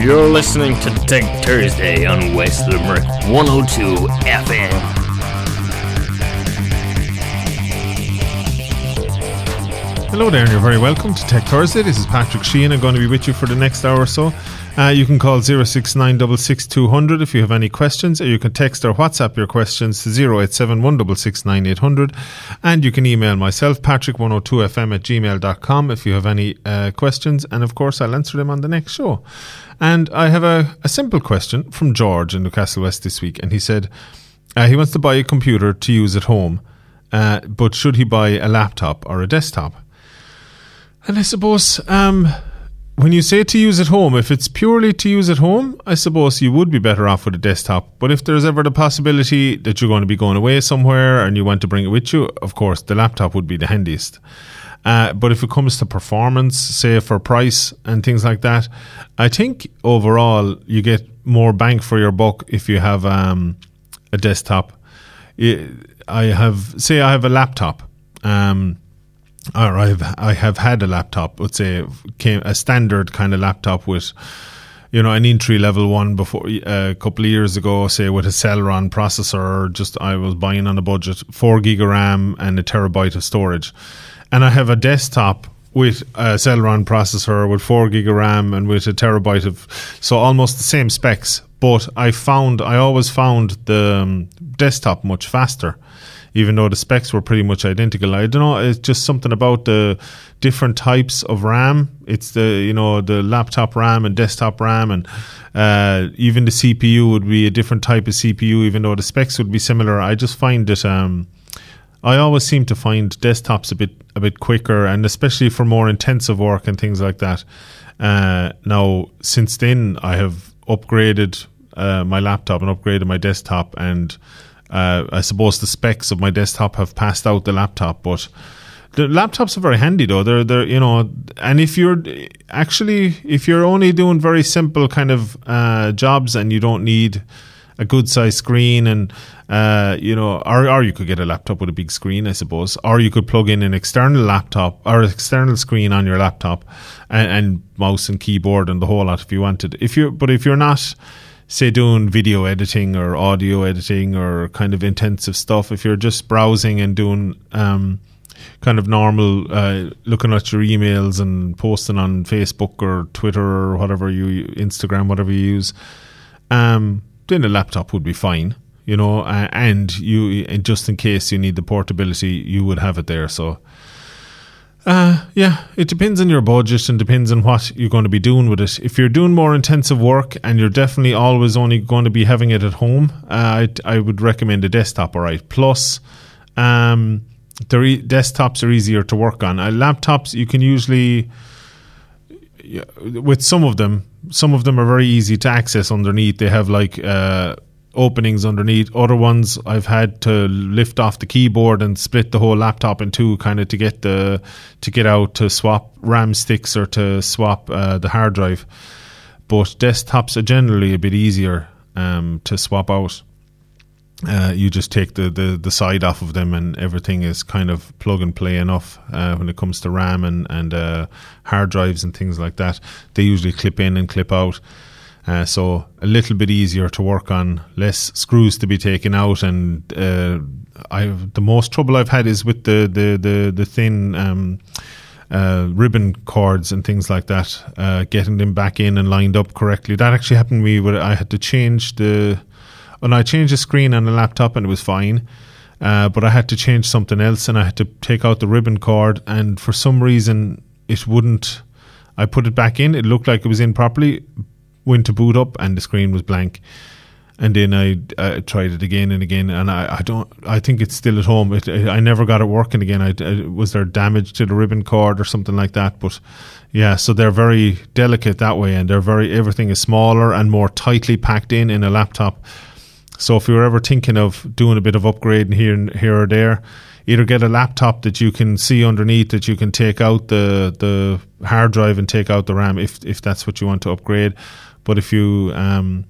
You're listening to Tech Thursday on West Limerick 102 FM. Hello there, and you're very welcome to Tech Thursday. This is Patrick Sheehan. I'm going to be with you for the next hour or so. Uh, you can call 06966 if you have any questions, or you can text or WhatsApp your questions to 087 And you can email myself, patrick102fm at gmail.com, if you have any uh, questions. And of course, I'll answer them on the next show. And I have a, a simple question from George in Newcastle West this week. And he said uh, he wants to buy a computer to use at home, uh, but should he buy a laptop or a desktop? And I suppose um, when you say to use at home, if it's purely to use at home, I suppose you would be better off with a desktop. But if there's ever the possibility that you're going to be going away somewhere and you want to bring it with you, of course, the laptop would be the handiest. Uh, but if it comes to performance, say for price and things like that, I think overall you get more bang for your buck if you have um, a desktop. I have, say, I have a laptop. Um, or I've I have had a laptop, let's say came a standard kind of laptop with you know an entry level one before uh, a couple of years ago, say with a Celeron processor. Just I was buying on a budget, four gig of RAM and a terabyte of storage, and I have a desktop with a Celeron processor with four gig of RAM and with a terabyte of so almost the same specs. But I found I always found the um, desktop much faster even though the specs were pretty much identical. I don't know, it's just something about the different types of RAM. It's the, you know, the laptop RAM and desktop RAM and uh, even the CPU would be a different type of CPU, even though the specs would be similar. I just find that, um, I always seem to find desktops a bit a bit quicker, and especially for more intensive work and things like that. Uh, now, since then, I have upgraded uh, my laptop and upgraded my desktop, and uh, I suppose the specs of my desktop have passed out the laptop, but the laptops are very handy though. They're they're you know, and if you're actually if you're only doing very simple kind of uh, jobs and you don't need a good size screen and uh, you know, or or you could get a laptop with a big screen, I suppose, or you could plug in an external laptop or an external screen on your laptop and, and mouse and keyboard and the whole lot if you wanted. If you but if you're not say doing video editing or audio editing or kind of intensive stuff, if you're just browsing and doing um, kind of normal, uh, looking at your emails and posting on Facebook or Twitter or whatever you Instagram, whatever you use, um, a laptop would be fine. You know, uh, and you just in case you need the portability, you would have it there. So uh, yeah, it depends on your budget and depends on what you're going to be doing with it. If you're doing more intensive work and you're definitely always only going to be having it at home, uh, I, I would recommend a desktop. All right. Plus, um, the re- desktops are easier to work on. Uh, laptops you can usually, with some of them, some of them are very easy to access underneath. They have like uh, openings underneath. Other ones I've had to lift off the keyboard and split the whole laptop in two, kind of to get the to get out to swap RAM sticks or to swap uh, the hard drive. But desktops are generally a bit easier um, to swap out. Uh, you just take the, the, the side off of them, and everything is kind of plug and play enough uh, when it comes to RAM and and uh, hard drives and things like that. They usually clip in and clip out. Uh, so a little bit easier to work on, less screws to be taken out, and uh, I the most trouble I've had is with the the the, the thin um, uh, ribbon cords and things like that, uh, getting them back in and lined up correctly. That actually happened to me where I had to change the when I changed the screen on the laptop and it was fine. Uh, but I had to change something else and I had to take out the ribbon cord and for some reason it wouldn't I put it back in. It looked like it was in properly, went to boot up and the screen was blank. And then I, I tried it again and again, and I, I don't. I think it's still at home. It, I never got it working again. I, I, was there damage to the ribbon cord or something like that. But yeah, so they're very delicate that way, and they're very everything is smaller and more tightly packed in in a laptop. So if you're ever thinking of doing a bit of upgrading here and here or there, either get a laptop that you can see underneath that you can take out the the hard drive and take out the RAM if if that's what you want to upgrade, but if you um,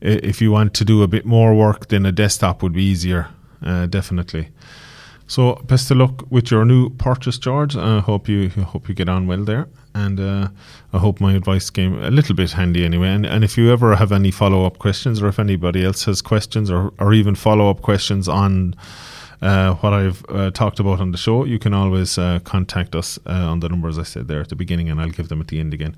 if you want to do a bit more work, then a desktop would be easier, uh, definitely. So best of luck with your new purchase, George. I hope you hope you get on well there, and uh, I hope my advice came a little bit handy anyway. And, and if you ever have any follow up questions, or if anybody else has questions, or or even follow up questions on. Uh, what I've uh, talked about on the show, you can always uh, contact us uh, on the numbers I said there at the beginning, and I'll give them at the end again.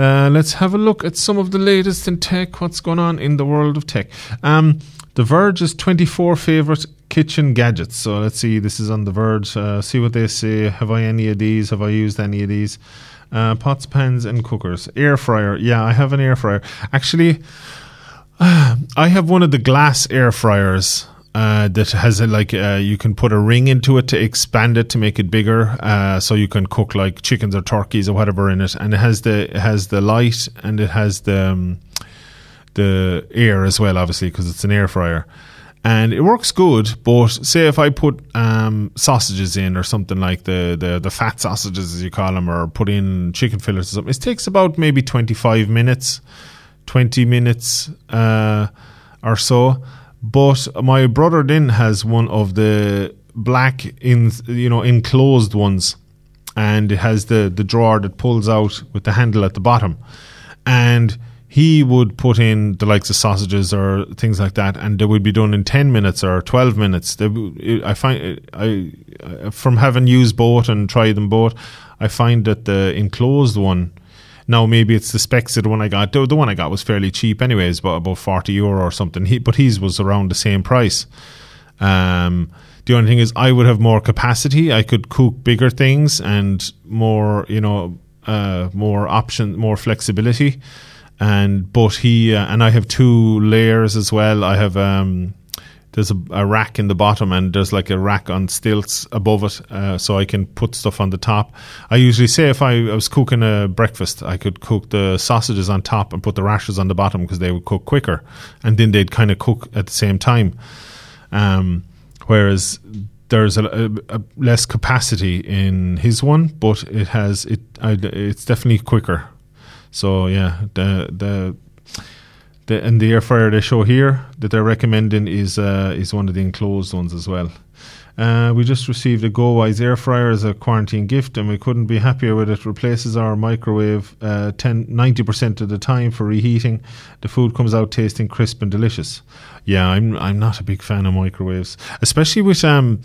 Uh, let's have a look at some of the latest in tech. What's going on in the world of tech? Um, the Verge's 24 favorite kitchen gadgets. So let's see. This is on the Verge. Uh, see what they say. Have I any of these? Have I used any of these? Uh, pots, pans, and cookers. Air fryer. Yeah, I have an air fryer. Actually, I have one of the glass air fryers uh, that has a, like uh, you can put a ring into it to expand it to make it bigger, uh, so you can cook like chickens or turkeys or whatever in it. And it has the it has the light and it has the um, the air as well, obviously because it's an air fryer. And it works good, but say if I put um, sausages in or something like the, the the fat sausages as you call them, or put in chicken fillets or something, it takes about maybe twenty five minutes, twenty minutes uh, or so but my brother then has one of the black in you know enclosed ones, and it has the the drawer that pulls out with the handle at the bottom, and he would put in the likes of sausages or things like that, and they would be done in ten minutes or twelve minutes. They, I find I from having used both and tried them both, I find that the enclosed one now maybe it's the specs of the one I got. The, the one I got was fairly cheap, anyways, but about forty euro or something. He, but his was around the same price. Um, the only thing is, I would have more capacity. I could cook bigger things and more, you know, uh, more option, more flexibility. And but he uh, and I have two layers as well. I have um, there's a, a, rack in the bottom and there's like a rack on stilts above it uh, so I can put stuff on the top. I usually say if I, I, was cooking a breakfast, I could cook the sausages on top and put the rashers on the bottom because they would cook quicker and then they'd kind of cook at the same time. Um, whereas there's a, a, a, less capacity in his one, but it has it. I, it's definitely quicker. So yeah, the the the, and the air fryer they show here that they're recommending is uh, is one of the enclosed ones as well. Uh, we just received a GoWise air fryer as a quarantine gift, and we couldn't be happier with it. Replaces our microwave uh, 10, 90% of the time for reheating. The food comes out tasting crisp and delicious. Yeah, I'm I'm not a big fan of microwaves, especially with um.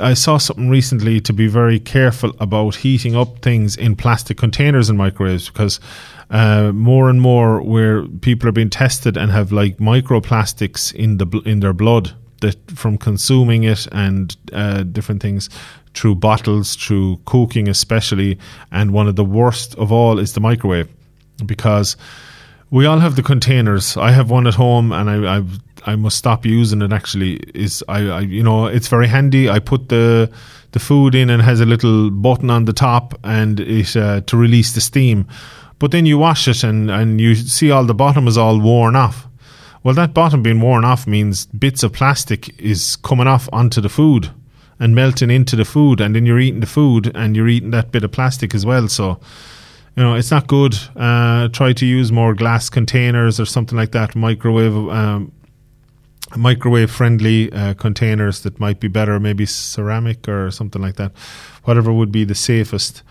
I saw something recently to be very careful about heating up things in plastic containers in microwaves because uh, more and more where people are being tested and have like microplastics in the in their blood that from consuming it and uh, different things through bottles, through cooking especially, and one of the worst of all is the microwave because we all have the containers. I have one at home, and I I, I must stop using it. Actually, is I, I you know it's very handy. I put the the food in and has a little button on the top and it uh, to release the steam but then you wash it and, and you see all the bottom is all worn off. Well, that bottom being worn off means bits of plastic is coming off onto the food and melting into the food, and then you're eating the food and you're eating that bit of plastic as well. So, you know, it's not good. Uh, try to use more glass containers or something like that, microwave. Um, microwave friendly uh, containers that might be better, maybe ceramic or something like that. Whatever would be the safest.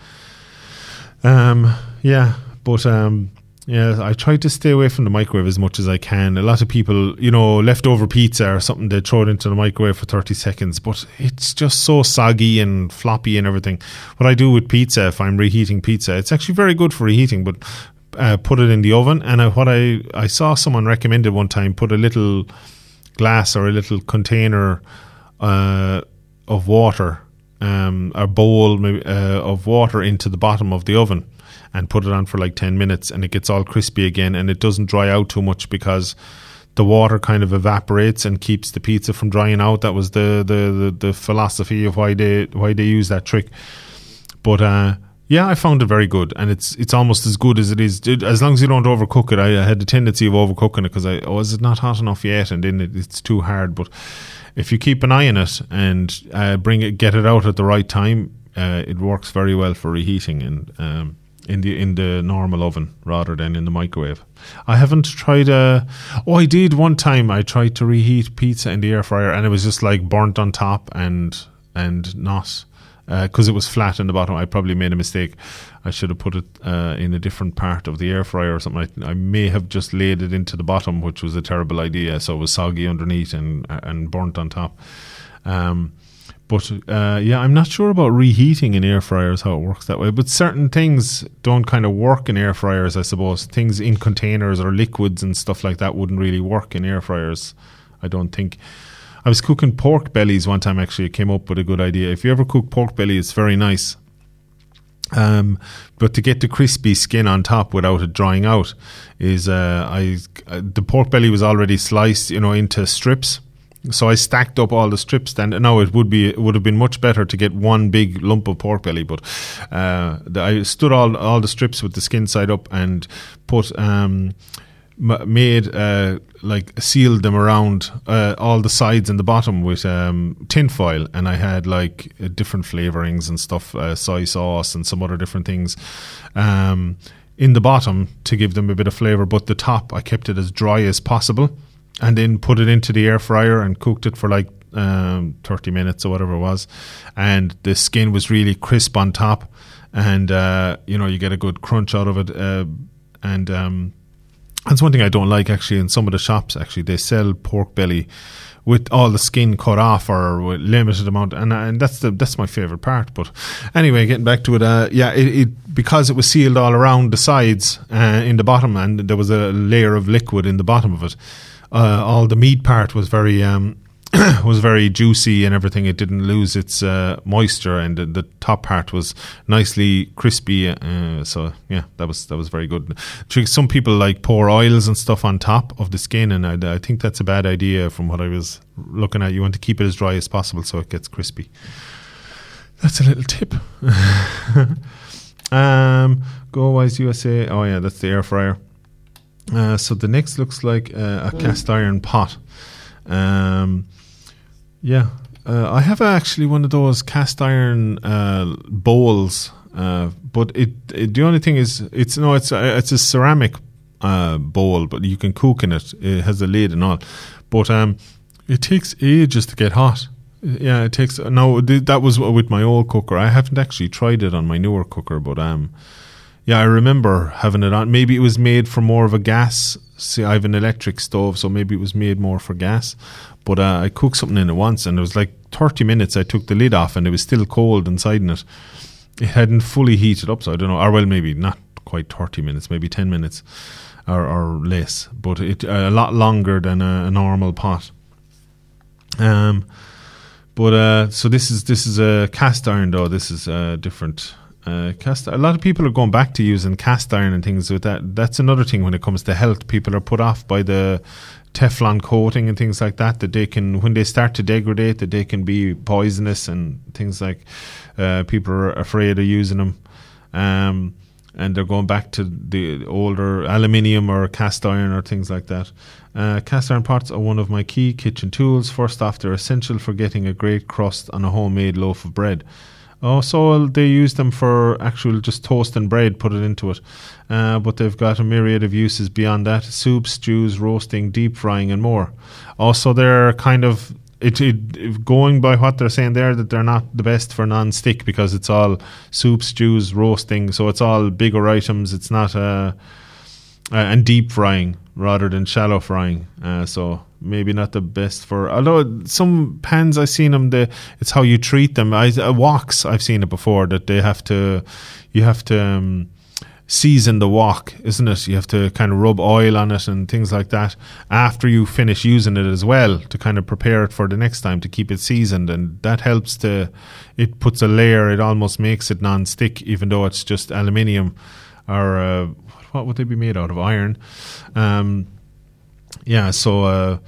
Um, yeah, but um, yeah, I try to stay away from the microwave as much as I can. A lot of people, you know, leftover pizza or something, they throw it into the microwave for 30 seconds, but it's just so soggy and floppy and everything. What I do with pizza, if I'm reheating pizza, it's actually very good for reheating, but uh, put it in the oven. And uh, what I, I saw someone recommended one time, put a little glass or a little container uh, of water, um, a bowl maybe, uh, of water into the bottom of the oven and put it on for like 10 minutes and it gets all crispy again and it doesn't dry out too much because the water kind of evaporates and keeps the pizza from drying out. That was the the, the, the philosophy of why they why they use that trick. But uh, yeah, I found it very good, and it's it's almost as good as it is. As long as you don't overcook it, I, I had the tendency of overcooking it because I oh, it not hot enough yet, and then it, it's too hard. But if you keep an eye on it and uh, bring it, get it out at the right time, uh, it works very well for reheating and. Um, in the in the normal oven rather than in the microwave. I haven't tried a. Oh, I did one time. I tried to reheat pizza in the air fryer, and it was just like burnt on top, and and not because it was flat in the bottom. I probably made a mistake. I should have put it uh, in a different part of the air fryer or something. I, I, may have just laid it into the bottom, which was a terrible idea. So it was soggy underneath and and burnt on top. Um, but uh, yeah, I'm not sure about reheating in air fryers how it works that way. But certain things don't kind of work in air fryers, I suppose. Things in containers or liquids and stuff like that wouldn't really work in air fryers. I don't think. I was cooking pork bellies one time. Actually, it came up with a good idea. If you ever cook pork belly, it's very nice. Um, but to get the crispy skin on top without it drying out is uh, I uh, the pork belly was already sliced, you know, into strips. So I stacked up all the strips. Then now it would be it would have been much better to get one big lump of pork belly, but uh, the, I stood all all the strips with the skin side up and put. Um, made uh, like sealed them around uh, all the sides and the bottom with um, tin foil, and I had like uh, different flavorings and stuff, uh, soy sauce and some other different things um, in the bottom to give them a bit of flavor. But the top, I kept it as dry as possible, and then put it into the air fryer and cooked it for like um, 30 minutes or whatever it was, and the skin was really crisp on top, and uh, you know you get a good crunch out of it, uh, and um, that's one thing I don't like actually in some of the shops. Actually, they sell pork belly with all the skin cut off or with limited amount, and and that's the that's my favorite part. But anyway, getting back to it, uh, yeah, it, it, because it was sealed all around the sides uh, in the bottom, and there was a layer of liquid in the bottom of it. Uh, all the meat part was very um, was very juicy and everything. It didn't lose its uh, moisture, and the, the, top part was nicely crispy. Uh, so yeah, that was that was very good. Some people like pour oils and stuff on top of the skin, and I, I think that's a bad idea. From what I was looking at, you want to keep it as dry as possible so it gets crispy. That's a little tip. um, GoWise USA. Oh yeah, that's the air fryer. Uh, so the next looks like uh, a cast iron pot. Um, yeah, uh, I have actually one of those cast iron uh, bowls, uh, but it, it, the only thing is it's no it's a, it's a ceramic uh, bowl, but you can cook in it. It has a lid and all, but um, it takes ages to get hot. Yeah, it takes. No, that was with my old cooker. I haven't actually tried it on my newer cooker, but um, yeah, I remember having it on. Maybe it was made for more of a gas. See, I have an electric stove, so maybe it was made more for gas. But uh, I cooked something in it once, and it was like 30 minutes. I took the lid off, and it was still cold inside in it. It hadn't fully heated up, so I don't know. Or well, maybe not quite 30 minutes, maybe 10 minutes or, or less, but it a lot longer than a, a normal pot. Um, but uh, so this is this is a cast iron though. This is a different uh, cast. A lot of people are going back to using cast iron and things with that. That's another thing when it comes to health. People are put off by the Teflon coating and things like that. That they can, when they start to degrade, that they can be poisonous and things like. Uh, people are afraid of using them. Um, and they're going back to the older aluminium or cast iron or things like that. Uh, cast iron pots are one of my key kitchen tools. First off, they're essential for getting a great crust on a homemade loaf of bread. Oh, so they use them for actual just toast and bread, put it into it. Uh, but they've got a myriad of uses beyond that soups, stews, roasting, deep frying, and more. Also, they're kind of. It, it, going by what they're saying there that they're not the best for non-stick because it's all soups, stews roasting so it's all bigger items it's not uh, uh and deep frying rather than shallow frying uh, so maybe not the best for. Although some pans I've seen them, the it's how you treat them. I uh, woks I've seen it before that they have to, you have to. Um, season the wok, isn't it? You have to kind of rub oil on it and things like that after you finish using it as well to kind of prepare it for the next time to keep it seasoned, and that helps to. It puts a layer. It almost makes it non-stick, even though it's just aluminium or uh, what would they be made out of? Iron. Um, yeah, so uh,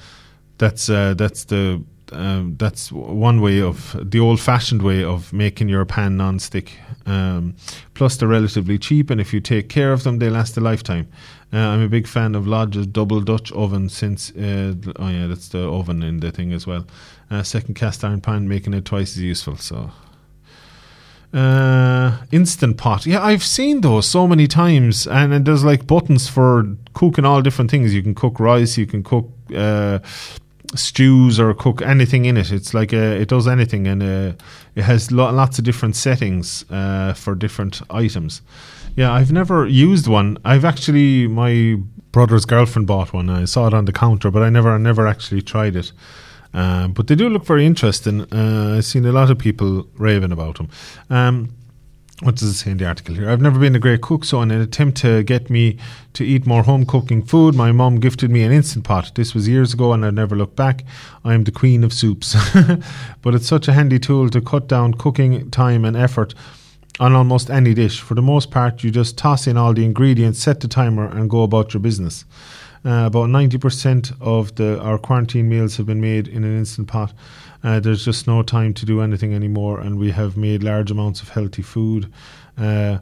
that's uh, that's the um, that's one way of the old-fashioned way of making your pan non-stick. Um, plus, they're relatively cheap, and if you take care of them, they last a lifetime. Uh, I'm a big fan of Lodge's double Dutch oven since uh, oh yeah, that's the oven in the thing as well. Uh, second cast iron pan, making it twice as useful. So uh, instant pot. Yeah, I've seen those so many times, and, and, there's like buttons for cooking all different things. You can cook rice, you can cook uh, stews or cook anything in it. It's like a, it does anything, and uh, it has lo- lots of different settings uh, for different items. Yeah, I've never used one. I've actually my brother's girlfriend bought one. I saw it on the counter, but I never, I never actually tried it. Um, but they do look very interesting. Uh, I've seen a lot of people raving about them. Um, what does it say in the article here? I've never been a great cook, so in an attempt to get me to eat more home cooking food, my mom gifted me an instant pot. This was years ago, and I never looked back. I am the queen of soups, but it's such a handy tool to cut down cooking time and effort on almost any dish. For the most part, you just toss in all the ingredients, set the timer, and go about your business. Uh, about 90% of the our quarantine meals have been made in an instant pot. Uh, there's just no time to do anything anymore, and we have made large amounts of healthy food uh,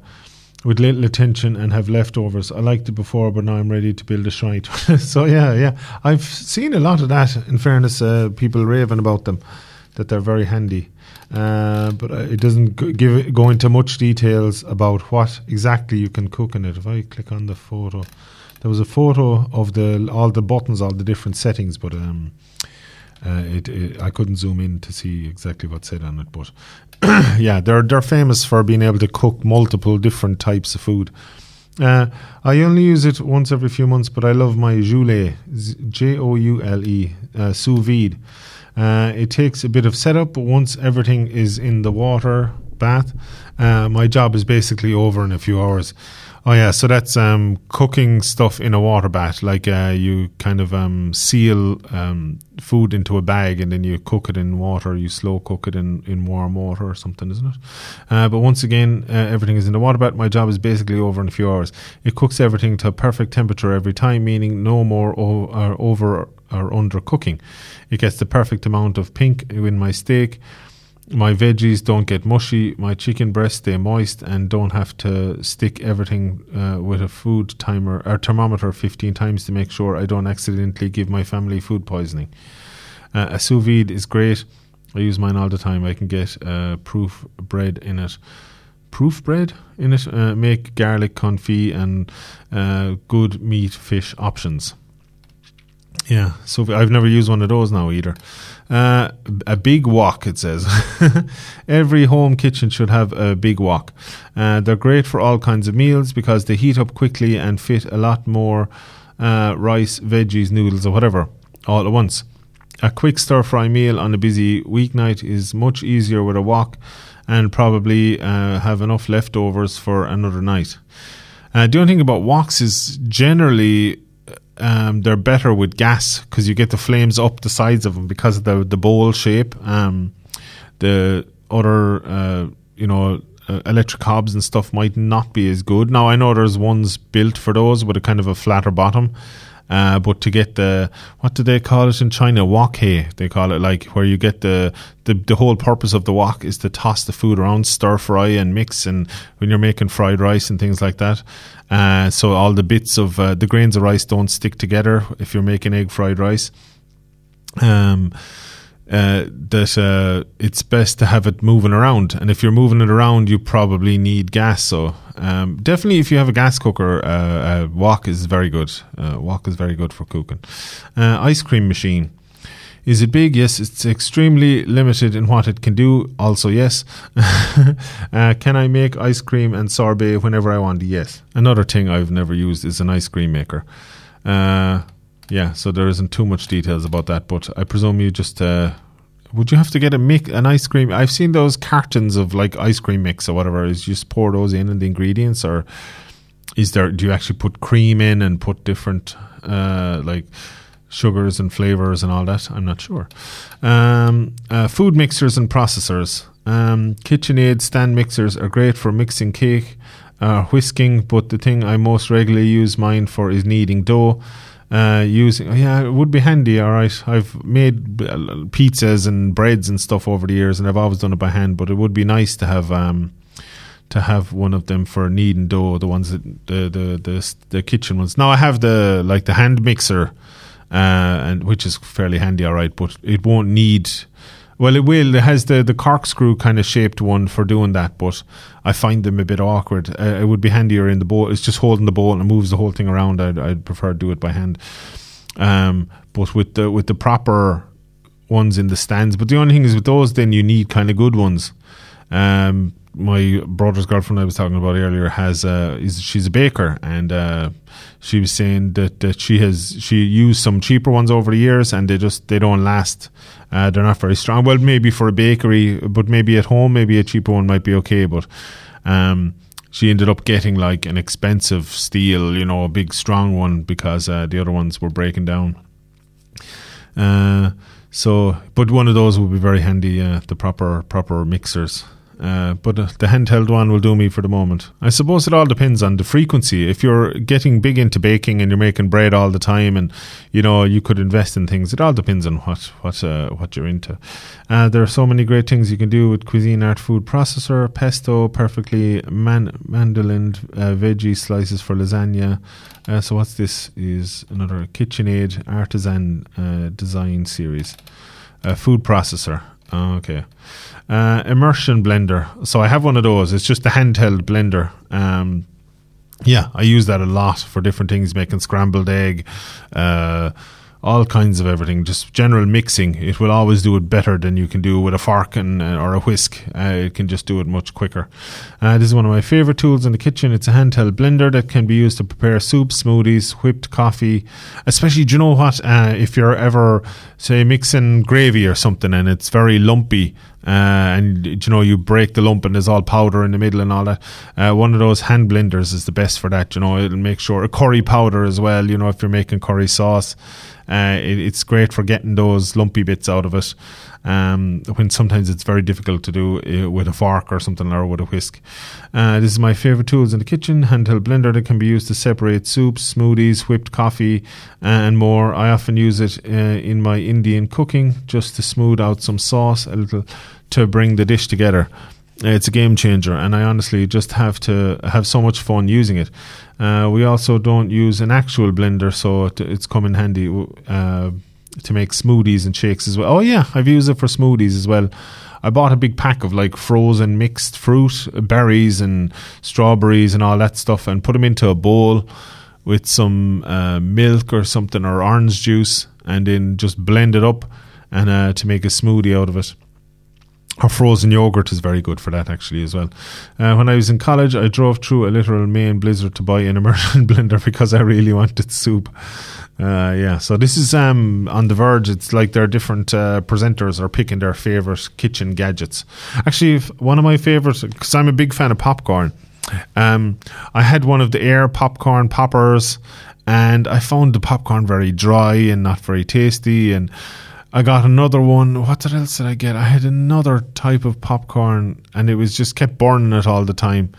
with little attention and have leftovers. I liked it before, but now I'm ready to build a shrine. so yeah, yeah, I've seen a lot of that. In fairness, uh, people raving about them that they're very handy. Uh, but uh, it doesn't give go into much details about what exactly you can cook in it. If I click on the photo, there was a photo of the all the buttons, all the different settings, but um, uh, it, it, I couldn't zoom in to see exactly what said on it. But yeah, they're they're famous for being able to cook multiple different types of food. Uh, I only use it once every few months, but I love my Joule, J O U L E, uh, sous vide. Uh, it takes a bit of setup, but once everything is in the water bath, uh, my job is basically over in a few hours. Oh yeah, so that's um, cooking stuff in a water bath. Like uh, you kind of um, seal um, food into a bag and then you cook it in water. You slow cook it in, in warm water or something, isn't it? Uh, but once again, uh, everything is in the water bath. My job is basically over in a few hours. It cooks everything to a perfect temperature every time, meaning no more o- or over or under cooking. It gets the perfect amount of pink in my steak my veggies don't get mushy, my chicken breasts stay moist, and don't have to stick everything uh, with a food timer or thermometer 15 times to make sure I don't accidentally give my family food poisoning. Uh, a sous vide is great. I use mine all the time. I can get uh, proof bread in it. Proof bread in it. Uh, make garlic confit and uh, good meat fish options. Yeah, so I've never used one of those now either. Uh, a big wok, it says. Every home kitchen should have a big wok. Uh, they're great for all kinds of meals because they heat up quickly and fit a lot more uh, rice, veggies, noodles, or whatever all at once. A quick stir fry meal on a busy weeknight is much easier with a wok and probably uh, have enough leftovers for another night. Uh, the only thing about woks is generally um, they're better with gas because you get the flames up the sides of them because of the the bowl shape. Um, the other, uh, you know, uh, electric hobs and stuff might not be as good. Now I know there's ones built for those with a kind of a flatter bottom. Uh, but to get the what do they call it in China? Wok hei, they call it like where you get the, the the whole purpose of the wok is to toss the food around, stir fry and mix, and when you're making fried rice and things like that. Uh, so all the bits of uh, the grains of rice don't stick together if you're making egg fried rice. Um, uh, that uh, it's best to have it moving around. And if you're moving it around, you probably need gas. So um, definitely, if you have a gas cooker, uh, a wok is very good. Uh, wok is very good for cooking. Uh, ice cream machine. Is it big? Yes, it's extremely limited in what it can do. Also, yes. uh, can I make ice cream and sorbet whenever I want? Yes. Another thing I've never used is an ice cream maker. Uh, yeah, so there isn't too much details about that, but I presume you just uh, would you have to get a mix, an ice cream? I've seen those cartons of like ice cream mix or whatever. Is you just pour those in and the ingredients, or is there? Do you actually put cream in and put different uh, like sugars and flavors and all that? I'm not sure. Um, uh, food mixers and processors. Um, KitchenAid stand mixers are great for mixing cake, uh, whisking, but the thing I most regularly use mine for is kneading dough. Uh, using yeah, it would be handy. All right, I've made uh, pizzas and breads and stuff over the years, and I've always done it by hand. But it would be nice to have um, to have one of them for kneading dough. The ones that the the the, the kitchen ones. Now I have the like the hand mixer, uh, and which is fairly handy. All right, but it won't need. Well, it will. It has the, the corkscrew kind of shaped one for doing that, but I find them a bit awkward. Uh, it would be handier in the bowl. It's just holding the bowl and it moves the whole thing around. I'd, I'd prefer to do it by hand. Um, but with the with the proper ones in the stands. But the only thing is with those, then you need kind of good ones. Um, my brother's girlfriend I was talking about earlier has uh, is she's a baker and uh, she was saying that, that she has she used some cheaper ones over the years and they just they don't last. Uh, they're not very strong. Well, maybe for a bakery, but maybe at home, maybe a cheaper one might be okay. But um, she ended up getting like an expensive steel, you know, a big strong one because uh, the other ones were breaking down. Uh, so, but one of those would be very handy. Uh, the proper proper mixers. Uh, but uh, the handheld one will do me for the moment. I suppose it all depends on the frequency. If you're getting big into baking and you're making bread all the time, and you know you could invest in things, it all depends on what what uh, what you're into. Uh, there are so many great things you can do with Cuisinart food processor, pesto, perfectly man- mandolined uh, veggie slices for lasagna. Uh, so what's this? Is another KitchenAid artisan design series, food processor. Okay. Uh, immersion blender. So I have one of those. It's just a handheld blender. Um, yeah, I use that a lot for different things, making scrambled egg, uh, all kinds of everything. Just general mixing. It will always do it better than you can do with a fork and uh, or a whisk. Uh, it can just do it much quicker. Uh, this is one of my favorite tools in the kitchen. It's a handheld blender that can be used to prepare soups, smoothies, whipped coffee. Especially, do you know what? Uh, if you're ever say mixing gravy or something and it's very lumpy uh, and you know you break the lump and there's all powder in the middle and all that. Uh, one of those hand blenders is the best for that. You know, it'll make sure a curry powder as well. You know, if you're making curry sauce, uh, it, it's great for getting those lumpy bits out of it. Um, when sometimes it's very difficult to do uh, with a fork or something or with a whisk. Uh, this is my favorite tools in the kitchen handheld blender that can be used to separate soups, smoothies, whipped coffee, and more. I often use it uh, in my Indian cooking just to smooth out some sauce a little to bring the dish together. It's a game changer, and I honestly just have to have so much fun using it. Uh, we also don't use an actual blender, so it, it's come in handy uh, to make smoothies and shakes as well. Oh yeah, I've used it for smoothies as well. I bought a big pack of like frozen mixed fruit, berries and strawberries and all that stuff, and put them into a bowl with some uh, milk or something or orange juice, and then just blend it up and uh, to make a smoothie out of it. Or frozen yogurt is very good for that actually as well. Uh, when I was in college, I drove through a literal Maine blizzard to buy an immersion blender because I really wanted soup. Uh, yeah, so this is um, on the verge. It's like their different uh, presenters are picking their favorite kitchen gadgets. Actually, one of my favorites because I'm a big fan of popcorn. Um, I had one of the air popcorn poppers, and I found the popcorn very dry and not very tasty. And I got another one. What else did I get? I had another type of popcorn, and it was just kept burning it all the time.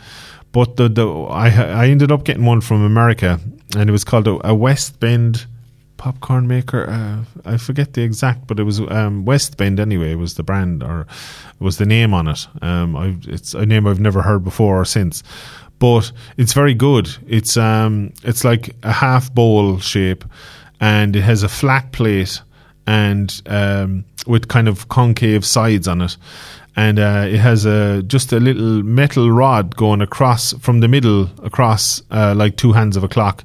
But the, the I I ended up getting one from America, and it was called a, a West Bend popcorn maker. Uh, I forget the exact, but it was um, West Bend anyway. Was the brand or was the name on it? Um, I, it's a name I've never heard before or since, but it's very good. It's um, it's like a half bowl shape, and it has a flat plate and um, with kind of concave sides on it. And uh, it has a just a little metal rod going across from the middle across uh, like two hands of a clock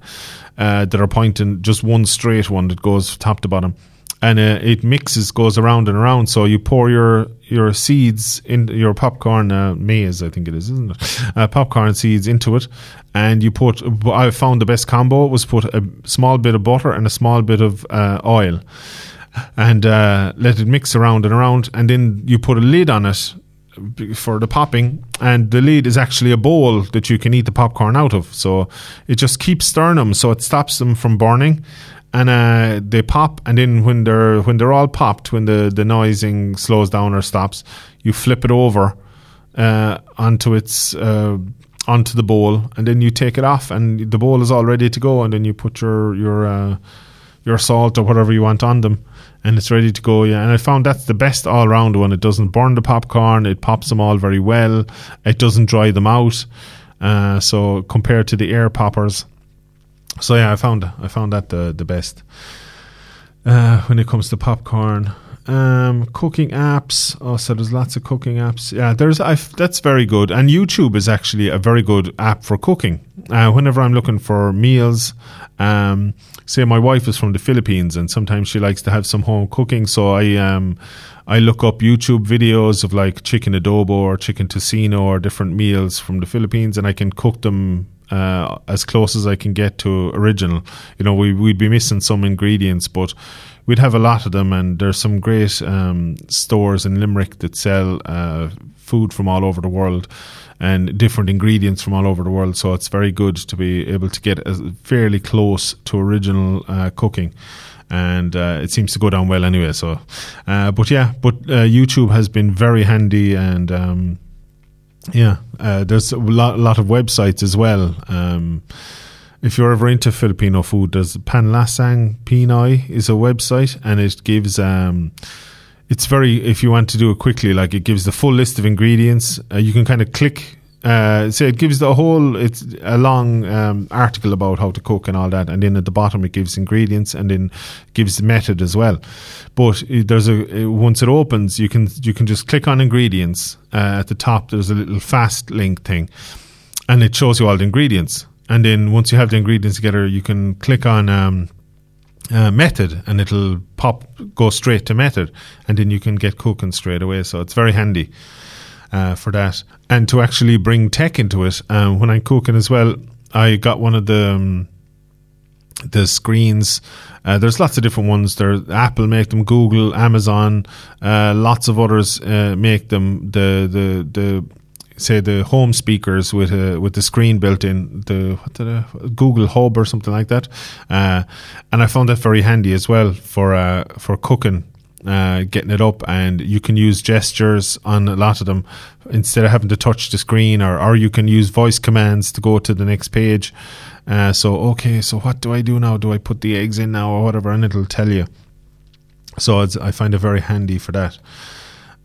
uh, that are pointing just one straight one that goes top to bottom, and uh, it mixes goes around and around. So you pour your your seeds in your popcorn uh, maize, I think it is, isn't it? Uh, popcorn seeds into it, and you put. I found the best combo was put a small bit of butter and a small bit of oil and uh, let it mix around and around, and then you put a lid on it for the popping, and the lid is actually a bowl that you can eat the popcorn out of. So it just keeps stirring them, so it stops them from burning, and uh, they pop. And then when they're when they're all popped, when the the noising slows down or stops, you flip it over uh, onto its uh, onto the bowl, and then you take it off, and the bowl is all ready to go, and then you put your your uh, your salt or whatever you want on them and it's ready to go. Yeah, and I found that's the best all round one. It doesn't burn the popcorn. It pops them all very well. It doesn't dry them out. Uh, so compared to the air poppers, so yeah, I found I found that the the best. Uh, when it comes to popcorn, Um, cooking apps. Oh, so there's lots of cooking apps. Yeah, there's. i that's very good. And YouTube is actually a very good app for cooking. Uh, whenever I'm looking for meals, um, say my wife is from the Philippines, and sometimes she likes to have some home cooking. So I um, I look up YouTube videos of like chicken adobo or chicken tocino or different meals from the Philippines, and I can cook them uh, as close as I can get to original. You know, we, we'd be missing some ingredients, but we'd have a lot of them. And there's some great um, stores in Limerick that sell uh, food from all over the world and different ingredients from all over the world. So it's very good to be able to get fairly close to original uh, cooking. And uh, it seems to go down well anyway. So, uh, but yeah, but uh, YouTube has been very handy and um, yeah, uh, there's a lot, lot of websites as well. Um, if you're ever into Filipino food, there's Panlasang Pinoy is a website, and it gives. Um, it's very if you want to do it quickly, like it gives the full list of ingredients. Uh, you can kind of click uh, so it gives the whole it's a long um, article about how to cook and all that and then at the bottom it gives ingredients and then gives the method as well but there's a once it opens you can you can just click on ingredients uh, at the top there's a little fast link thing and it shows you all the ingredients and then once you have the ingredients together you can click on um, uh, method and it'll pop go straight to method and then you can get cooking straight away so it's very handy uh, for that, and to actually bring tech into it. Um, when I'm cooking as well, I got one of the um, the screens. Uh, there's lots of different ones. There, Apple make them, Google, Amazon, uh, lots of others uh, make them. The the the say the home speakers with a, with the screen built in the I, Google Hub or something like that, uh, and I found that very handy as well for uh, for cooking uh, getting it up, and you can use gestures on a lot of them instead of having to touch the screen, or or you can use voice commands to go to the next page. Uh, so okay, so what do I do now? Do I put the eggs in now or whatever? And it'll tell you. So I find it very handy for that.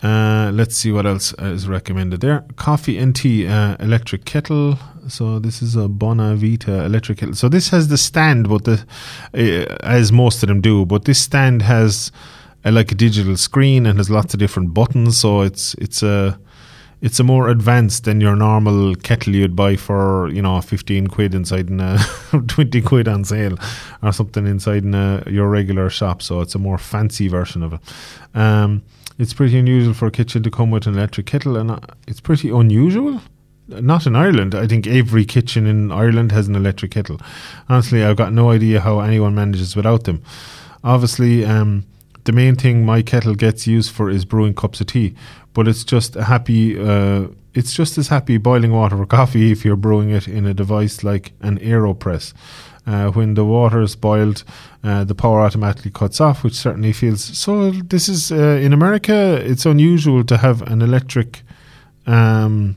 Uh, let's see what else is recommended there. Coffee and tea, uh, electric kettle. So this is a Bonavita electric kettle. So this has the stand, but the uh, as most of them do. But this stand has like a digital screen and has lots of different buttons. So it's it's a it's a more advanced than your normal kettle you'd buy for you know fifteen quid inside in a twenty quid on sale or something inside in a, your regular shop. So it's a more fancy version of it. Um, it's pretty unusual for a kitchen to come with an electric kettle, and uh, it's pretty unusual. Not in Ireland. I think every kitchen in Ireland has an electric kettle. Honestly, I've got no idea how anyone manages without them. Obviously, um, the main thing my kettle gets used for is brewing cups of tea, but it's just a happy. Uh, it's just as happy boiling water for coffee if you're brewing it in a device like an AeroPress. Uh, when the water is boiled, uh, the power automatically cuts off, which certainly feels so. This is uh, in America. It's unusual to have an electric um,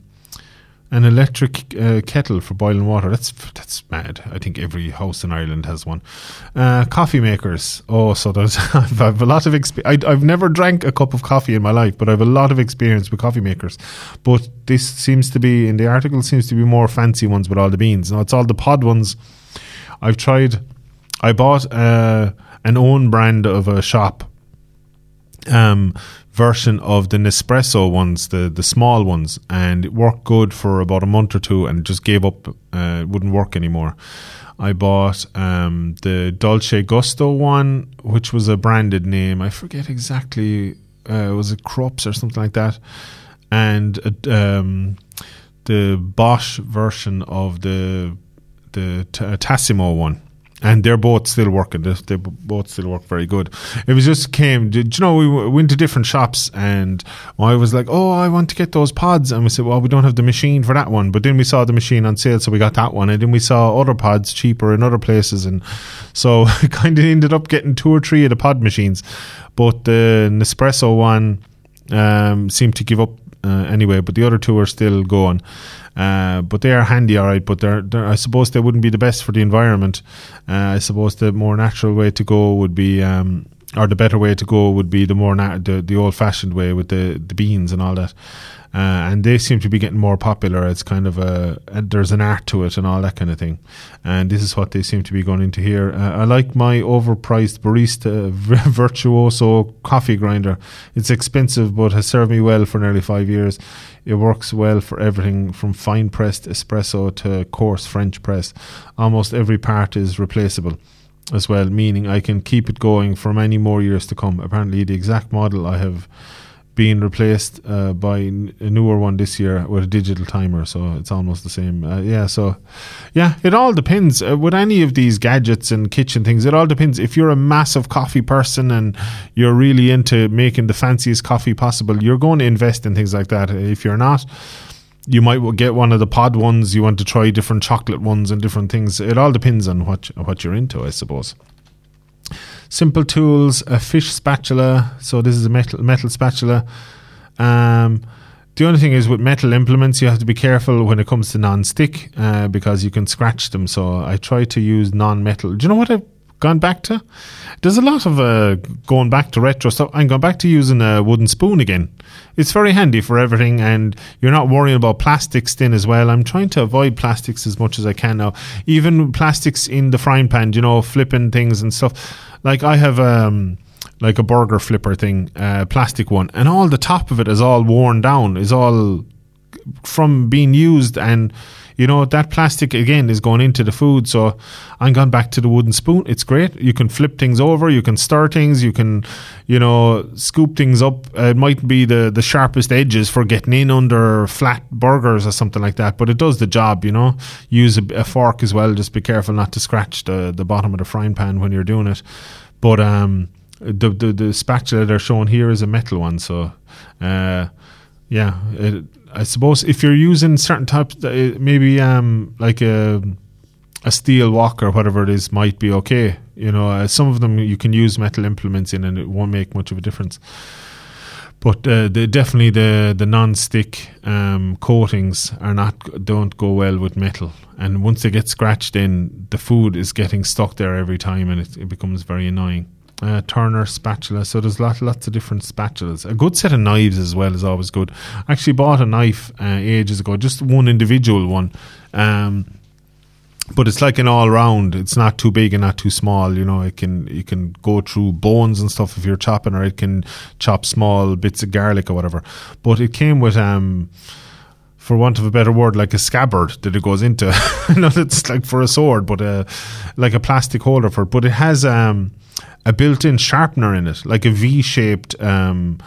an electric uh, kettle for boiling water. That's that's mad. I think every house in Ireland has one. Uh, coffee makers. Oh, so there's I've, I've a lot of experience. I've never drank a cup of coffee in my life, but I have a lot of experience with coffee makers. But this seems to be in the article seems to be more fancy ones with all the beans. Now it's all the pod ones. I've tried. I bought uh, an own brand of a shop um, version of the Nespresso ones, the the small ones, and it worked good for about a month or two, and just gave up. Uh, it wouldn't work anymore. I bought um, the Dolce Gusto one, which was a branded name. I forget exactly. Uh, was it Krups or something like that? And uh, um, the Bosch version of the the Tassimo one and they're both still working. They, they, both still work very good. It was just came. Did you know we went to different shops and I was like, "Oh, I want to get those pods," and we said, "Well, we don't have the machine for that one." But then we saw the machine on sale, so we got that one, and then we saw other pods cheaper in other places, and so kind of ended up getting two or three of the pod machines. But the Nespresso one um, seemed to give up uh, anyway, but the other two are still going. Uh, but they are handy, all right. But they're, they're, I suppose they wouldn't be the best for the environment. Uh, I suppose the more natural way to go would be um, or the better way to go would be the more na- the, the old fashioned way with the, the beans and all that. Uh, and they seem to be getting more popular. It's kind of a, there's an art to it and all that kind of thing. And this is what they seem to be going into here. Uh, I like my overpriced Baratza virtuoso coffee grinder. It's expensive, but has served me well for nearly five years. It works well for everything from fine pressed espresso to coarse French press. Almost every part is replaceable as well, meaning I can keep it going for many more years to come. Apparently, the exact model I have being replaced uh, by a newer one this year with a digital timer, so it's almost the same. Uh, yeah, so yeah, it all depends uh, with any of these gadgets and kitchen things. It all depends. If you're a massive coffee person and you're really into making the fanciest coffee possible, you're going to invest in things like that. If you're not, you might get one of the pod ones. You want to try different chocolate ones and different things. It all depends on what what you're into, I suppose. Simple tools, a fish spatula. So this is a metal metal spatula. Um, the only thing is with metal implements, you have to be careful when it comes to non-stick uh, because you can scratch them. So I try to use non-metal. Do you know what I've gone back to? There's a lot of uh, going back to retro stuff. I'm going back to using a wooden spoon again. It's very handy for everything, and you're not worrying about plastics then as well. I'm trying to avoid plastics as much as I can now. Even plastics in the frying pan, you know, flipping things and stuff. Like I have um, like a burger flipper thing, uh, plastic one, and all the top of it is all worn down, is all from being used and you know that plastic again is going into the food so i'm going back to the wooden spoon. It's great. You can flip things over. You can stir things. You can you know scoop things up. Uh, it might be the the sharpest edges for getting in under flat burgers or something like that but it does the job you know. Use a, a fork as well. Just be careful not to scratch the the bottom of the frying pan when you're doing it. But um the, the the spatula they're showing here is a metal one so uh yeah it, I suppose if you're using certain types, uh, maybe um, like a a steel wok or whatever it is might be okay. You know, uh, some of them you can use metal implements in, and it won't make much of a difference. But uh, the, definitely the the non-stick um, coatings are not don't go well with metal, and once they get scratched in, the food is getting stuck there every time, and it, it becomes very annoying uh, Turner spatula. So there's lots lots of different spatulas. A good set of knives as well is always good. I actually bought a knife uh, ages ago, just one individual one. Um, but it's like an all round. It's not too big and not too small. You know, it can you can go through bones and stuff if you're chopping, or it can chop small bits of garlic or whatever. But it came with um, for want of a better word, like a scabbard that it goes into. Not it's like for a sword, but uh, like a plastic holder for it. But it has um, a built-in sharpener in it, like a V-shaped um,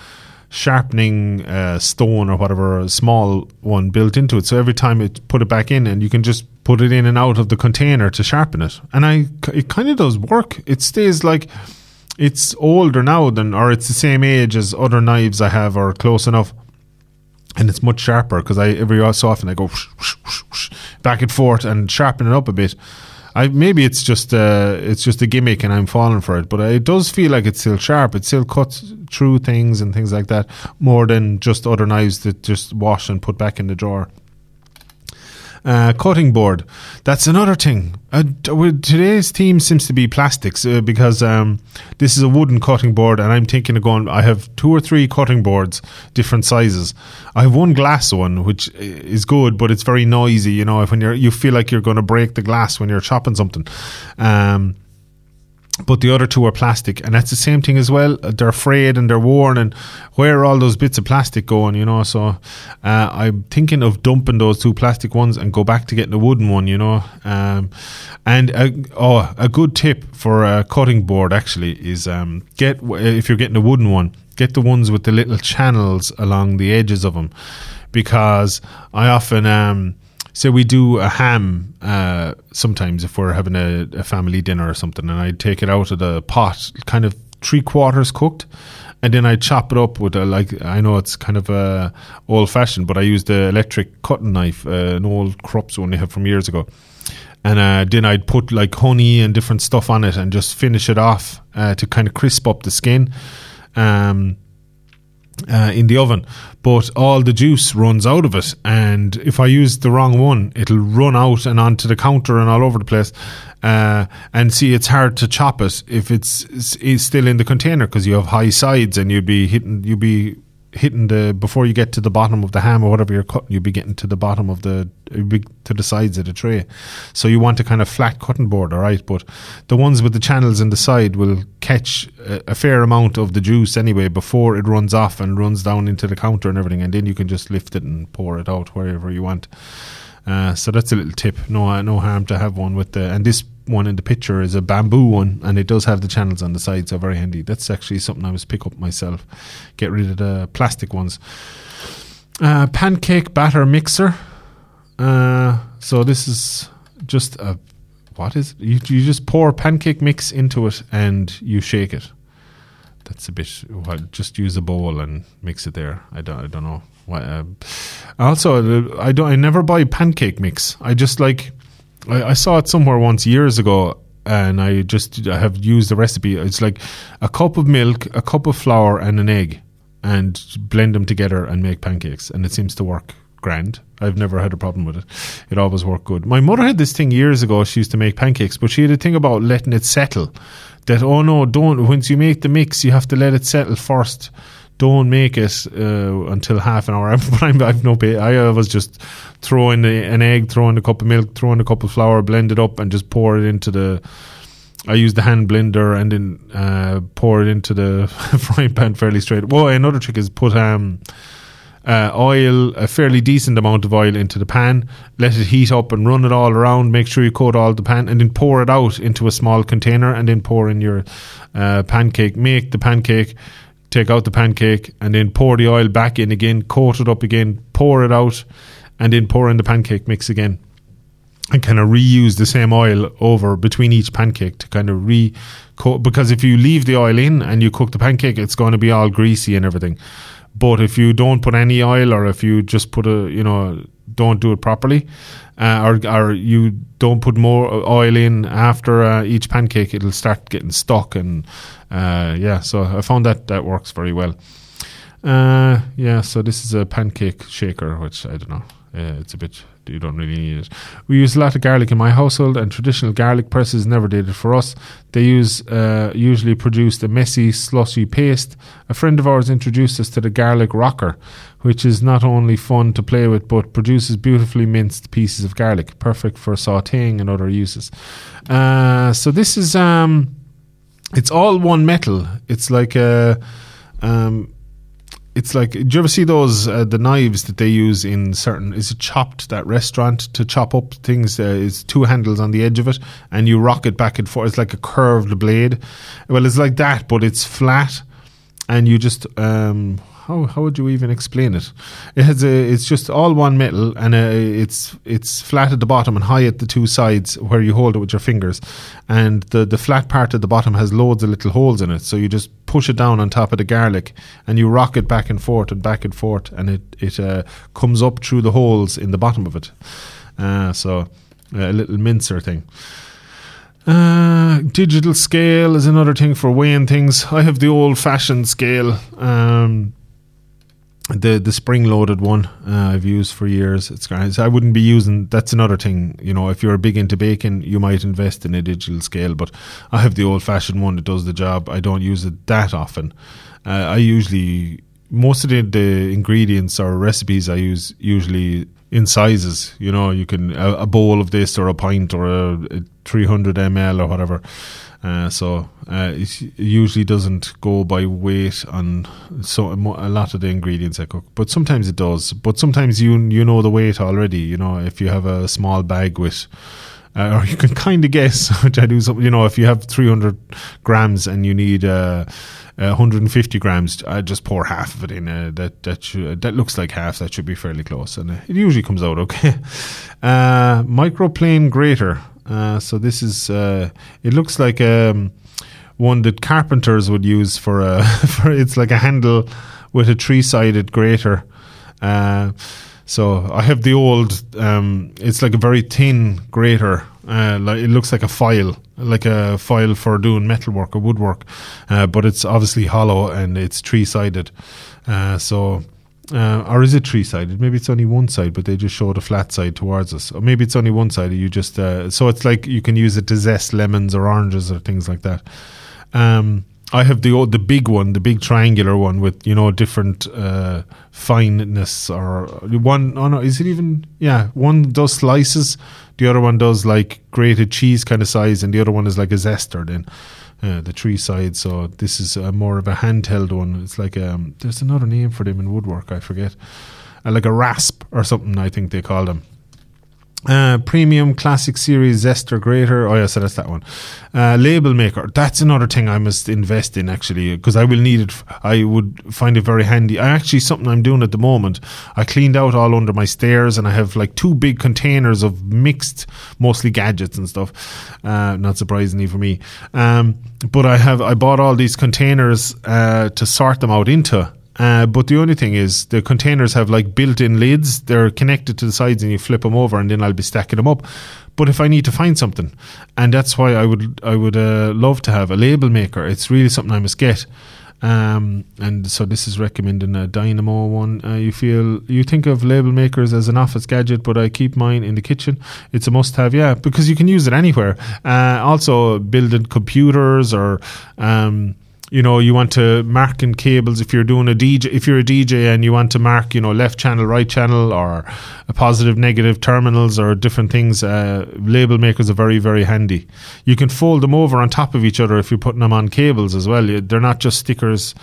sharpening uh, stone or whatever, a small one built into it. So every time it put it back in, and you can just put it in and out of the container to sharpen it. And I, it kind of does work. It stays like it's older now than, or it's the same age as other knives I have, or close enough. And it's much sharper because I every so often I go whoosh, whoosh, whoosh, back and forth and sharpen it up a bit. I maybe it's just uh, it's just a gimmick and I'm falling for it, but it does feel like it's still sharp. It still cuts through things and things like that more than just other knives that just wash and put back in the drawer. Uh, cutting board. That's another thing. Uh, today's theme seems to be plastics uh, because um, this is a wooden cutting board, and I'm thinking of going. I have two or three cutting boards, different sizes. I have one glass one, which is good, but it's very noisy. You know, when you're you feel like you're going to break the glass when you're chopping something. Um, but the other two are plastic, and that's the same thing as well. They're frayed and they're worn, and where are all those bits of plastic going? You know, so uh, I'm thinking of dumping those two plastic ones and go back to getting a wooden one. You know, um, and a, oh, a good tip for a cutting board actually is um, get if you're getting a wooden one, get the ones with the little channels along the edges of them, because I often um, so we do a ham uh, sometimes if we're having a, a, family dinner or something, and I'd take it out of the pot, kind of three quarters cooked, and then I chop it up with a like I know it's kind of uh, old fashioned, but I use the electric cutting knife, uh, an old Krups one they have from years ago. And uh, then I'd put like honey and different stuff on it and just finish it off uh, to kind of crisp up the skin. Um, uh, in the oven, but all the juice runs out of it. And if I use the wrong one, it'll run out and onto the counter and all over the place. Uh, and see, it's hard to chop it if it's, it's still in the container because you have high sides and you'd be hitting, you'd be hitting the before you get to the bottom of the ham or whatever you're cutting, you'll be getting to the bottom of the to the sides of the tray. So you want a kind of flat cutting board, all right. But the ones with the channels in the side will catch a, a, fair amount of the juice anyway before it runs off and runs down into the counter and everything, and then you can just lift it and pour it out wherever you want. Uh, so that's a little tip. No, no harm to have one with the and this one in the picture is a bamboo one, and it does have the channels on the side, so very handy. That's actually something I must pick up myself. Get rid of the plastic ones. Uh, pancake batter mixer. Uh, so this is just a what is it? You, you just pour pancake mix into it and you shake it. That's a bit. Well, just use a bowl and mix it there. I don't. I don't know. Uh, also, I don't. I never buy pancake mix. I just like I, I saw it somewhere once years ago and I just I have used the recipe. It's like a cup of milk, a cup of flour, and an egg, and blend them together and make pancakes. And it seems to work grand. I've never had a problem with it. It always worked good. My mother had this thing years ago. She used to make pancakes, but she had a thing about letting it settle. That oh no, don't. Once you make the mix, you have to let it settle first don't make it uh, until half an hour. I'm, I've no. I was just throw in an egg, throwing a cup of milk, throwing a cup of flour, blend it up, and just pour it into the. I use the hand blender and then uh, pour it into the frying pan fairly straight. Well, another trick is put um, uh, oil, a fairly decent amount of oil into the pan, let it heat up and run it all around. Make sure you coat all the pan and then pour it out into a small container and then pour in your uh, pancake. Make the pancake take out the pancake, and then pour the oil back in again, coat it up again, pour it out, and then pour in the pancake mix again. And kind of reuse the same oil over between each pancake to kind of re coat. Because if you leave the oil in and you cook the pancake, it's going to be all greasy and everything. But if you don't put any oil, or if you just put a, you know, don't do it properly, uh, or or you don't put more oil in after uh, each pancake, it'll start getting stuck and uh, yeah. So I found that that works very well. Uh, yeah, so this is a pancake shaker, which I don't know. Uh, it's a bit you don't really need it. We use a lot of garlic in my household, and traditional garlic presses never did it for us. They use uh, usually produced a messy, slushy paste. A friend of ours introduced us to the garlic rocker, which is not only fun to play with, but produces beautifully minced pieces of garlic, perfect for sautéing and other uses. Uh, so this is um, it's all one metal. It's like a um, it's like do you ever see those uh, the knives that they use in certain is it chopped that restaurant to chop up things uh, is two handles on the edge of it and you rock it back and forth. It's like a curved blade. Well it's like that but it's flat and you just um, how how would you even explain it? It has a it's just all one metal and uh, it's it's flat at the bottom and high at the two sides where you hold it with your fingers, and the the flat part at the bottom has loads of little holes in it. So you just push it down on top of the garlic and you rock it back and forth and back and forth, and it it uh, comes up through the holes in the bottom of it. Uh, so a little mincer thing. Uh, digital scale is another thing for weighing things. I have the old fashioned scale. Um, the the spring loaded one uh, I've used for years. It's great. I wouldn't be using. That's another thing. You know, if you're big into baking, you might invest in a digital scale. But I have the old fashioned one that does the job. I don't use it that often. Uh, I usually most of the, the ingredients or recipes I use usually in sizes. You know, you can a, a bowl of this or a pint or a, a 300 ml or whatever. Uh, so uh, it usually doesn't go by weight on so a lot of the ingredients I cook, but sometimes it does. But sometimes you you know the weight already. You know if you have a small bag with. Uh, or you can kind of guess, which I do. Some, you know, if you have 300 grams and you need uh, 150 grams, I just pour half of it in. Uh, that that should, that looks like half. That should be fairly close, and uh, it usually comes out okay. Uh, microplane grater. Uh, so this is uh, it looks like um, one that carpenters would use for a for it's like a handle with a three sided grater. Uh, so I have the old. Um, it's like a very thin grater. Uh, like it looks like a file, like a file for doing metalwork or woodwork, uh, but it's obviously hollow and it's three sided. So, uh, or is it three sided? Maybe it's only one side, but they just show the flat side towards us. Or maybe it's only one side. You just uh, so it's like you can use it to zest lemons or oranges or things like that. Um, I have the old, the big one, the big triangular one with you know different uh, fineness or one. Oh no, is it even? Yeah, one does slices, the other one does like grated cheese kind of size, and the other one is like a zester. Then uh, the tree sides. So this is a, more of a handheld one. It's like um, there's another name for them in woodwork. I forget, uh, like a rasp or something. I think they call them. Uh, premium classic series zester grater. Oh yeah, so that's that one. Uh, label maker. That's another thing I must invest in actually because I will need it. I would find it very handy. I actually something I'm doing at the moment. I cleaned out all under my stairs and I have like two big containers of mixed, mostly gadgets and stuff. Uh, not surprisingly for me. Um, but I have I bought all these containers uh, to sort them out into uh, but the only thing is, the containers have like built-in lids. They're connected to the sides, and you flip them over, and then I'll be stacking them up. But if I need to find something, and that's why I would I would uh, love to have a label maker. It's really something I must get. Um, and so this is recommending a Dymo one. Uh, you feel you think of label makers as an office gadget, but I keep mine in the kitchen. It's a must-have, yeah, because you can use it anywhere. Uh, also, building computers or. Um, you know you want to mark in cables if you're doing a DJ if you're a DJ and you want to mark you know left channel right channel or a positive negative terminals or different things uh, label makers are very very handy. You can fold them over on top of each other if you're putting them on cables as well. They're not just stickers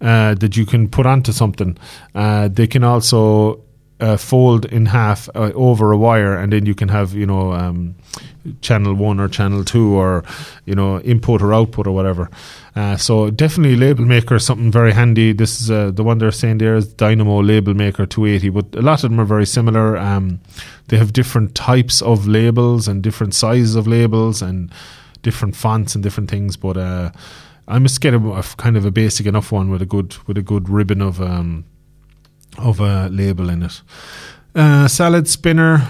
uh, that you can put onto something. Uh, they can also uh, fold in half uh, over a wire, and then you can have you know um, channel one or channel two, or you know input or output or whatever. Uh, so definitely label maker is something very handy. This is uh, the one they're saying there is Dymo Label Maker 280, but a lot of them are very similar. Um, they have different types of labels and different sizes of labels and different fonts and different things, but. I must get a, a, kind of a basic enough one with a good with a good ribbon of um, of a label in it. Uh, salad spinner.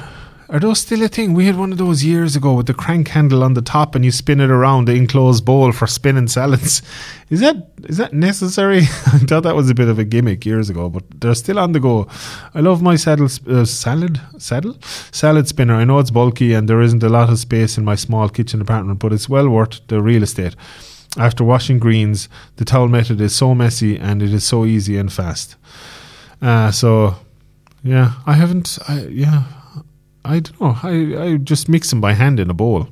Are those still a thing? We had one of those years ago with the crank handle on the top, and you spin it around the enclosed bowl for spinning salads. Is that is that necessary? I thought that was a bit of a gimmick years ago, but they're still on the go. I love my saddle uh, salad saddle salad spinner. I know it's bulky and there isn't a lot of space in my small kitchen apartment, but it's well worth the real estate. After washing greens, the towel method is so messy and it is so easy and fast. Uh, so, yeah, I haven't. I, yeah, I don't know. I, I just mix them by hand in a bowl.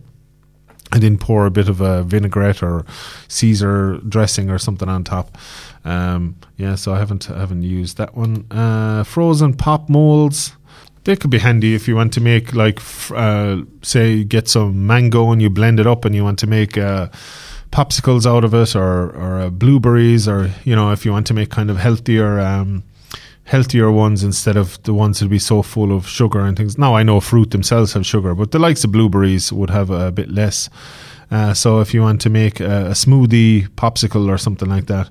I then pour a bit of a vinaigrette or Caesar dressing or something on top. Um, yeah, so I haven't I haven't used that one. Uh, frozen pop molds. They could be handy if you want to make like uh, say get some mango and you blend it up and you want to make uh, popsicles out of it or or uh, blueberries or you know if you want to make kind of healthier um, healthier ones instead of the ones that would be so full of sugar and things. Now I know fruit themselves have sugar, but the likes of blueberries would have a, bit less. Uh, so if you want to make a, a, smoothie popsicle or something like that,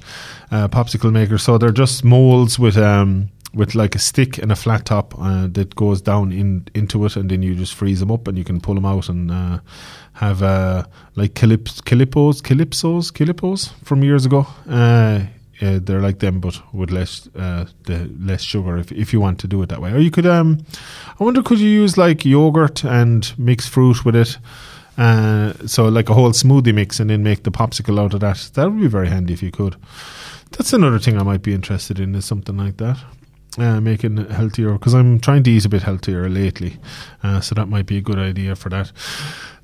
uh, popsicle maker. So they're just molds with um, with like a stick and a flat top uh, that goes down in into it, and then you just freeze them up and you can pull them out and uh, have uh, like calyp- calypsos, calypsos, from years ago. Uh, they're like them, but with less uh, the less sugar. If if you want to do it that way, or you could. Um, I wonder, could you use like yogurt and mix fruit with it? Uh, so like a whole smoothie mix, and then make the popsicle out of that. That would be very handy if you could. That's another thing I might be interested in, is something like that. Uh, making healthier because I'm trying to eat a bit healthier lately, uh, so that might be a good idea for that.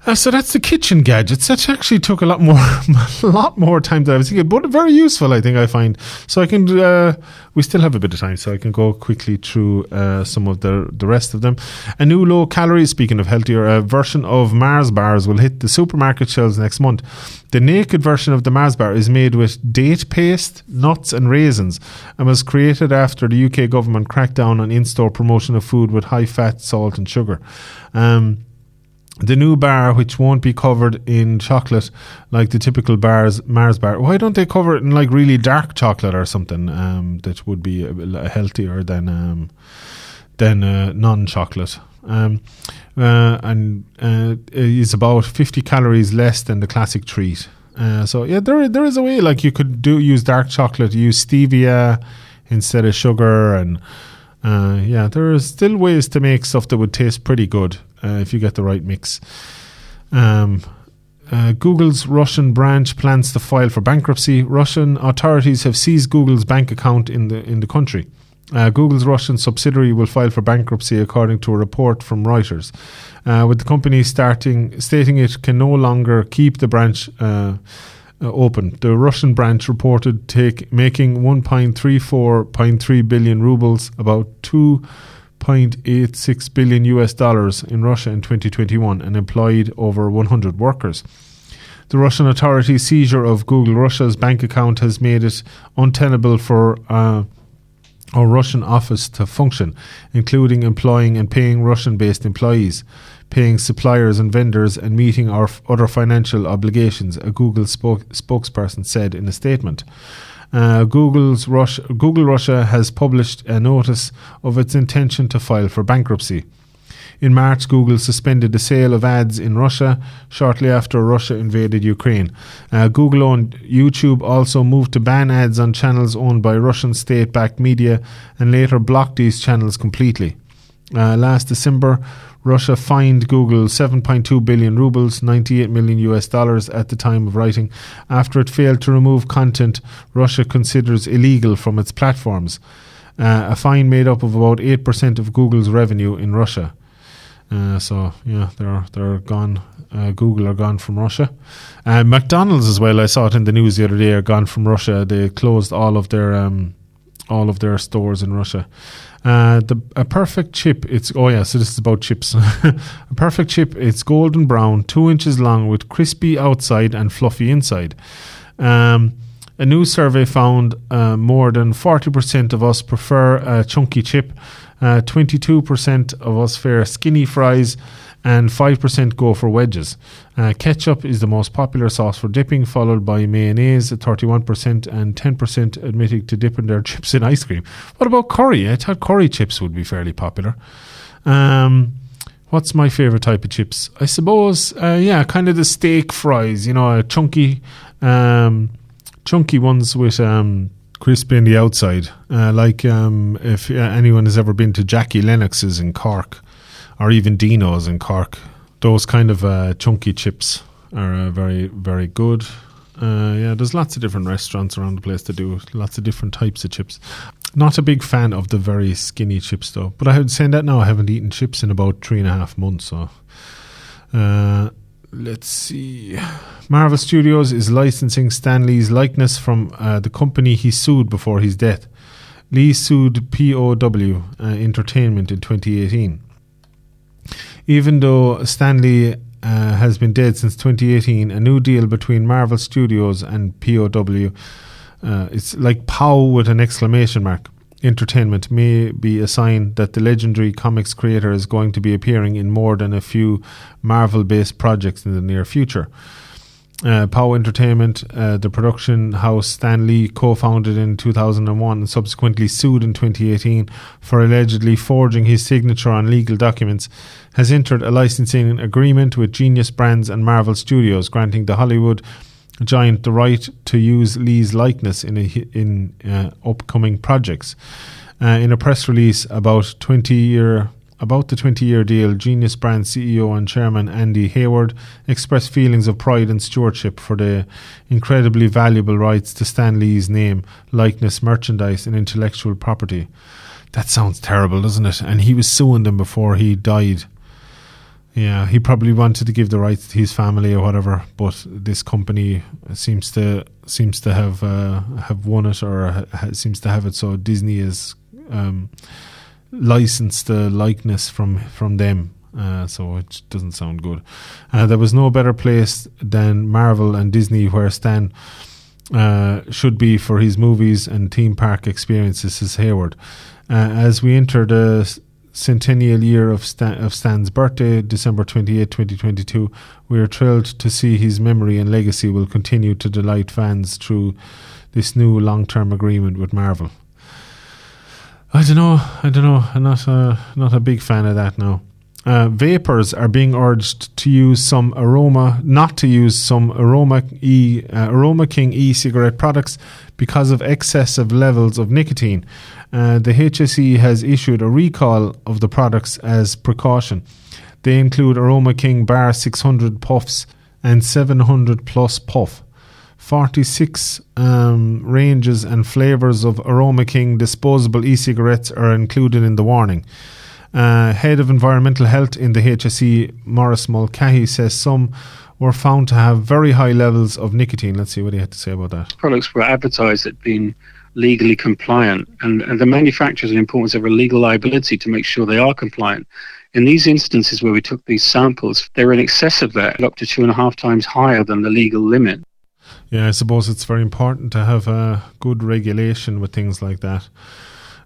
Uh, so that's the kitchen gadgets. That actually took a lot more, a lot more time than I was thinking, but very useful. I think I find. So I can. Uh, we still have a bit of time, so I can go quickly through uh, some of the the rest of them. A new low calorie, speaking of healthier, a version of Mars bars will hit the supermarket shelves next month. The naked version of the Mars bar is made with date paste, nuts, and raisins, and was created after the UK government cracked down on in-store promotion of food with high fat, salt, and sugar. Um, the new bar, which won't be covered in chocolate like the typical bars Mars bar, why don't they cover it in like really dark chocolate or something um, that would be healthier than um, than uh, non chocolate? Um, uh, and uh, is about 50 calories less than the classic treat. Uh, so yeah, there there is a way like you could do use dark chocolate, use stevia instead of sugar, and uh, yeah, there are still ways to make stuff that would taste pretty good uh, if you get the right mix. Um, uh, Google's Russian branch plans to file for bankruptcy. Russian authorities have seized Google's bank account in the in the country. Uh, Google's Russian subsidiary will file for bankruptcy, according to a report from Reuters, uh, with the company starting stating it can no longer keep the branch uh, uh open. The Russian branch reported take making 1.34.3 billion rubles, about 2.86 billion US dollars in Russia in 2021, and employed over 100 workers. The Russian authorities' seizure of Google Russia's bank account has made it untenable for uh, or Russian office to function, including employing and paying Russian based employees, paying suppliers and vendors, and meeting our f- other financial obligations, a Google spoke- spokesperson said in a statement. Uh, Google's Google Russia has published a notice of its intention to file for bankruptcy. In March, Google suspended the sale of ads in Russia shortly after Russia invaded Ukraine. Uh, Google owned YouTube also moved to ban ads on channels owned by Russian state backed media and later blocked these channels completely. Uh, last December, Russia fined Google 7.2 billion rubles, 98 million US dollars at the time of writing, after it failed to remove content Russia considers illegal from its platforms. Uh, a fine made up of about 8% of Google's revenue in Russia. Uh, so yeah, they're they're gone. Uh, Google are gone from Russia. Uh, McDonald's as well. I saw it in the news the other day. Are gone from Russia. They closed all of their um, all of their stores in Russia. Uh, the a perfect chip. It's oh yeah. So this is about chips. a perfect chip. It's golden brown, two inches long, with crispy outside and fluffy inside. Um, a new survey found uh, more than 40% of us prefer a chunky chip, uh, 22% of us fare skinny fries, and 5% go for wedges. Uh, ketchup is the most popular sauce for dipping, followed by mayonnaise at 31% and 10% admitting to dipping their chips in ice cream. What about curry? I thought curry chips would be fairly popular. Um, what's my favourite type of chips? I suppose, uh, yeah, kind of the steak fries, you know, chunky. Um, chunky ones with um, crispy on the outside. Uh, like um, if uh, anyone has ever been to Jackie Lennox's in Cork, or even Dino's in Cork, those kind of uh, chunky chips are uh, very, very good. Uh, yeah, there's lots of different restaurants around the place to do lots of different types of chips. Not a big fan of the very skinny chips though, but I would say that now I haven't eaten chips in about three and a half months. So, uh, let's see. Marvel Studios is licensing Stan Lee's likeness from uh, the company he sued before his death. Lee sued POW uh, Entertainment in 2018. Even though Stan Lee uh, has been dead since 2018, a new deal between Marvel Studios and POW, uh, it's like POW with an exclamation mark, entertainment may be a sign that the legendary comics creator is going to be appearing in more than a few Marvel based projects in the near future. Uh, POW Entertainment, uh, the production house Stan Lee co founded in 2001 and subsequently sued in 2018 for allegedly forging his signature on legal documents, has entered a licensing agreement with Genius Brands and Marvel Studios, granting the Hollywood giant the right to use Lee's likeness in, a, in uh, upcoming projects. Uh, in a press release about 20 year about the 20 year deal, Genius Brand CEO and Chairman Andy Hayward expressed feelings of pride and stewardship for the incredibly valuable rights to Stan Lee's name, likeness, merchandise, and intellectual property. That sounds terrible, doesn't it? And he was suing them before he died. Yeah, he probably wanted to give the rights to his family or whatever, but this company seems to seems to have uh, have won it or ha- seems to have it. So Disney is um, licensed the likeness from from them. Uh, so it doesn't sound good. Uh, there was no better place than Marvel and Disney where Stan uh, should be for his movies and theme park experiences, says Hayward. Uh, as we enter the centennial year of, Stan, of Stan's birthday, December 28, 2022, we are thrilled to see his memory and legacy will continue to delight fans through this new long term agreement with Marvel. I don't know. I don't know. I'm not a, not a big fan of that now. uh, vapers are being urged to use some aroma, not to use some aroma e uh, aroma king e-cigarette products because of excessive levels of nicotine. Uh, the HSE has issued a recall of the products as precaution. They include Aroma King Bar 600 puffs and 700 plus puff. 46 um, ranges and flavours of Aroma King disposable e cigarettes are included in the warning. Uh, head of Environmental Health in the HSE, Maurice Mulcahy, says some were found to have very high levels of nicotine. Let's see what he had to say about that. Products were advertised as being legally compliant, and, and the manufacturers and importers have a legal liability to make sure they are compliant. In these instances where we took these samples, they were in excess of that, up to two and a half times higher than the legal limit. Yeah, I suppose it's very important to have a good regulation with things like that.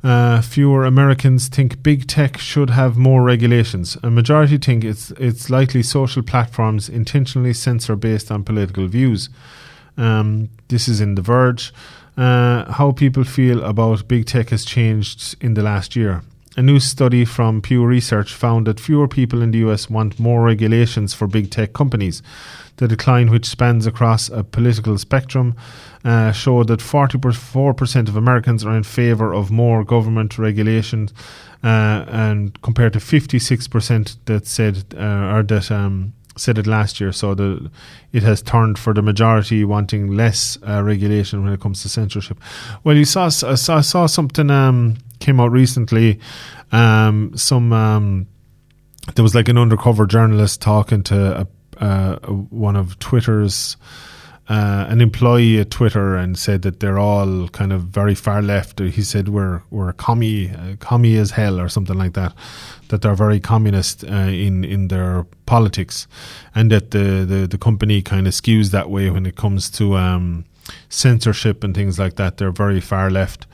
Uh, fewer Americans think big tech should have more regulations. A majority think it's it's likely social platforms intentionally censor based on political views. Um, this is in The Verge. Uh, how people feel about big tech has changed in the last year. A new study from Pew Research found that fewer people in the US want more regulations for big tech companies. The decline, which spans across a political spectrum, uh, showed that 44% of Americans are in favour of more government regulation, uh, and compared to 56% that said uh, or that um, said it last year. So the it has turned for the majority wanting less uh, regulation when it comes to censorship. Well, you saw saw, saw something um, came out recently. Um, some um, there was like an undercover journalist talking to a, uh, one of Twitter's uh, an employee at Twitter and said that they're all kind of very far left. He said we're we're commie uh, commie as hell or something like that. That they're very communist uh, in in their politics, and that the, the, the company kind of skews that way when it comes to um, censorship and things like that. They're very far left.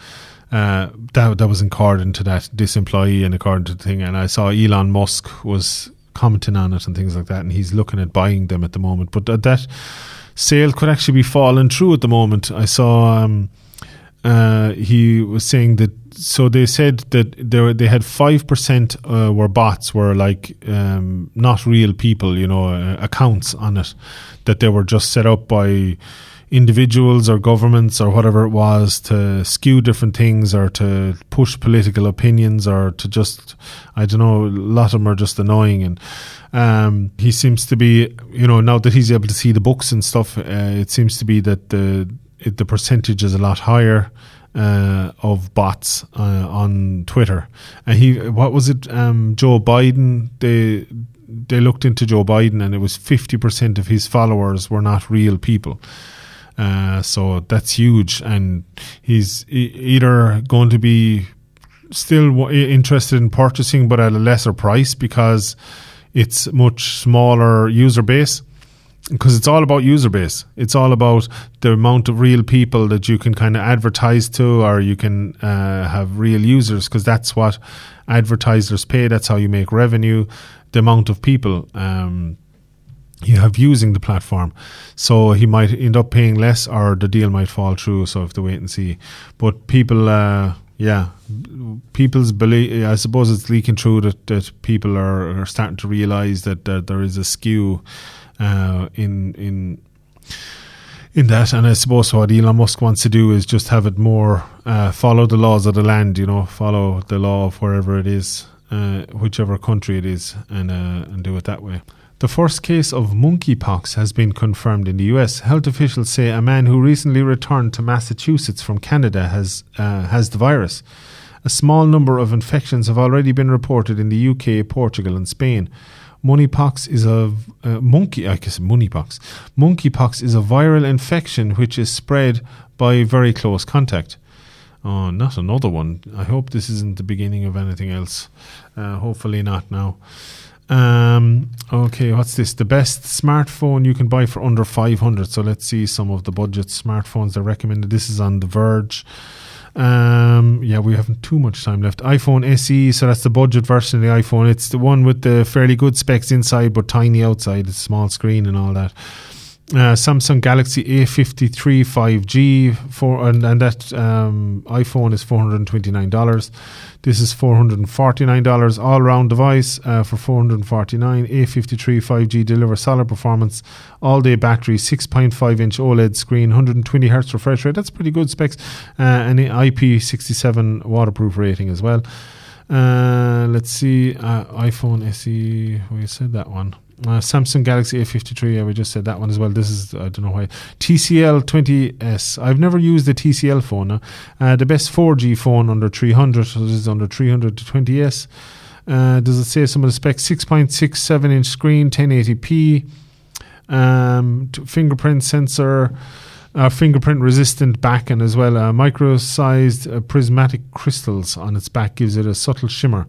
Uh, that that was according to that this employee and according to the thing. And I saw Elon Musk was commenting on it and things like that, and he's looking at buying them at the moment. But that sale could actually be falling through at the moment. I saw um, uh, he was saying that. So they said that they they had five percent uh, were bots, were like um, not real people, you know, uh, accounts on it that they were just set up by individuals or governments or whatever it was to skew different things or to push political opinions or to just I don't know a lot of them are just annoying. And um, he seems to be you know now that he's able to see the books and stuff uh, it seems to be that the it, the percentage is a lot higher uh, of bots uh, on Twitter. And he what was it um, Joe Biden they they looked into Joe Biden and it was 50% of his followers were not real people uh, so that's huge, and he's e- either going to be still w- interested in purchasing, but at a lesser price because it's much smaller user base. Because it's all about user base. It's all about the amount of real people that you can kind of advertise to, or you can uh, have real users. Because that's what advertisers pay. That's how you make revenue. The amount of people. Um, you have using the platform. So he might end up paying less or the deal might fall through. So have to wait and see. But people, uh, yeah, people's belief, I suppose it's leaking through that, that people are, are starting to realize that, that there is a skew uh, in, in, in that, and I suppose what Elon Musk wants to do is just have it more uh, follow the laws of the land, you know, follow the law of wherever it is, uh, whichever country it is, and uh, and do it that way. The first case of monkeypox has been confirmed in the US. Health officials say a man who recently returned to Massachusetts from Canada has uh, has the virus. A small number of infections have already been reported in the UK, Portugal, and Spain. Monkeypox is a uh, monkey. I guess monkeypox. Monkeypox is a viral infection which is spread by very close contact. Oh, not another one. I hope this isn't the beginning of anything else. Uh, hopefully not now. Um, okay, what's this? The best smartphone you can buy for under 500. So let's see some of the budget smartphones they're recommended. This is on The Verge. Um, yeah, we haven't too much time left. iPhone SE, so that's the budget version of the iPhone. It's the one with the fairly good specs inside but tiny outside. It's small screen and all that. Uh, Samsung Galaxy A53 5G for and, and that um, iPhone is four hundred and twenty nine dollars. This is four hundred and forty nine dollars all round device uh, for four hundred and forty nine. A53 5G delivers solid performance, all day battery, six point five inch OLED screen, hundred and twenty hertz refresh rate. That's pretty good specs, uh, and IP67 waterproof rating as well. Uh, let's see, uh, iPhone SE. We said that one. Uh, Samsung Galaxy A53, yeah, we just said that one as well. This is, I don't know why. TCL 20S. I've never used the TCL phone. Uh, uh, the best 4G phone under 300, so this is under 300 to 20S. Uh, does it say some of the specs? 6.67 inch screen, 1080p, um, fingerprint sensor, uh, fingerprint resistant back and as well. Uh, micro sized uh, prismatic crystals on its back gives it a subtle shimmer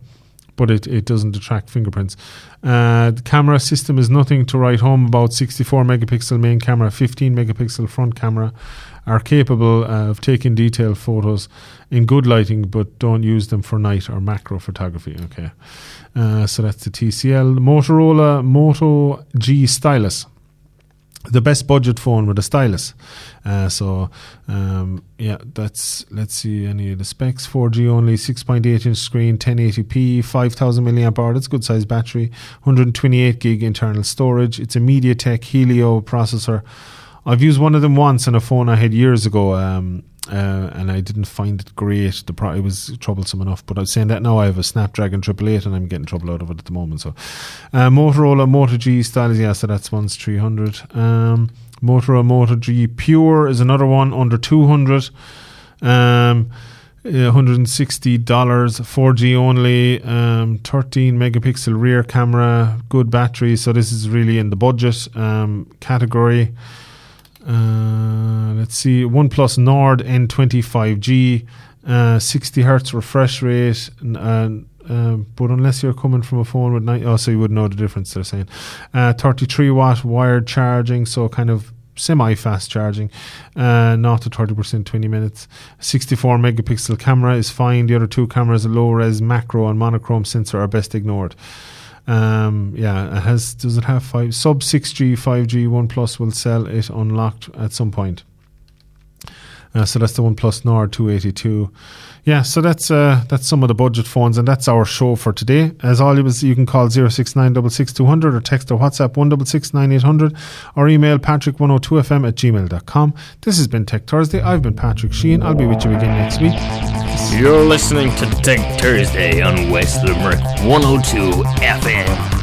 but it, it doesn't attract fingerprints. Uh, the camera system is nothing to write home about. 64 megapixel main camera, 15 megapixel front camera are capable uh, of taking detailed photos in good lighting, but don't use them for night or macro photography. Okay, uh, so that's the TCL Motorola Moto G stylus the best budget phone with a stylus. Uh, so um, yeah, that's let's see any of the specs. 4G only, 6.8 inch screen, 1080p, 5000 milliamp hour. That's a good size battery. 128 gig internal storage. It's a MediaTek Helio processor. I've used one of them once on a phone I had years ago. Um, uh, and I didn't find it great. The pro- it was troublesome enough. But I'm saying that now I have a Snapdragon 888 and I'm getting trouble out of it at the moment. So uh, Motorola Moto G style, yeah, so that's one's 300. Um, Motorola Moto G Pure is another one under 200. Um, $160 4G only um, 13 megapixel rear camera good battery so this is really in the budget um, category uh, let's see, OnePlus Nord N25G, uh, 60 hertz refresh rate, uh, uh, but unless you're coming from a phone with nine, oh, so you would know the difference. They're saying, uh, 33 watt wired charging, so kind of semi-fast charging, uh, not to 30%, 20 minutes. 64 megapixel camera is fine. The other two cameras, a low res macro and monochrome sensor, are best ignored. Um, yeah, it has. Does it have five sub six G, five G? One Plus will sell it unlocked at some point. Uh, so that's the One Plus Nord 282. Yeah, so that's uh, that's some of the budget phones, and that's our show for today. As always, you can call 069 or text or WhatsApp 166 or email patrick102fm at gmail.com. This has been Tech Thursday. I've been Patrick Sheehan. I'll be with you again next week. You're listening to Tech Thursday on West Limerick 102 FM.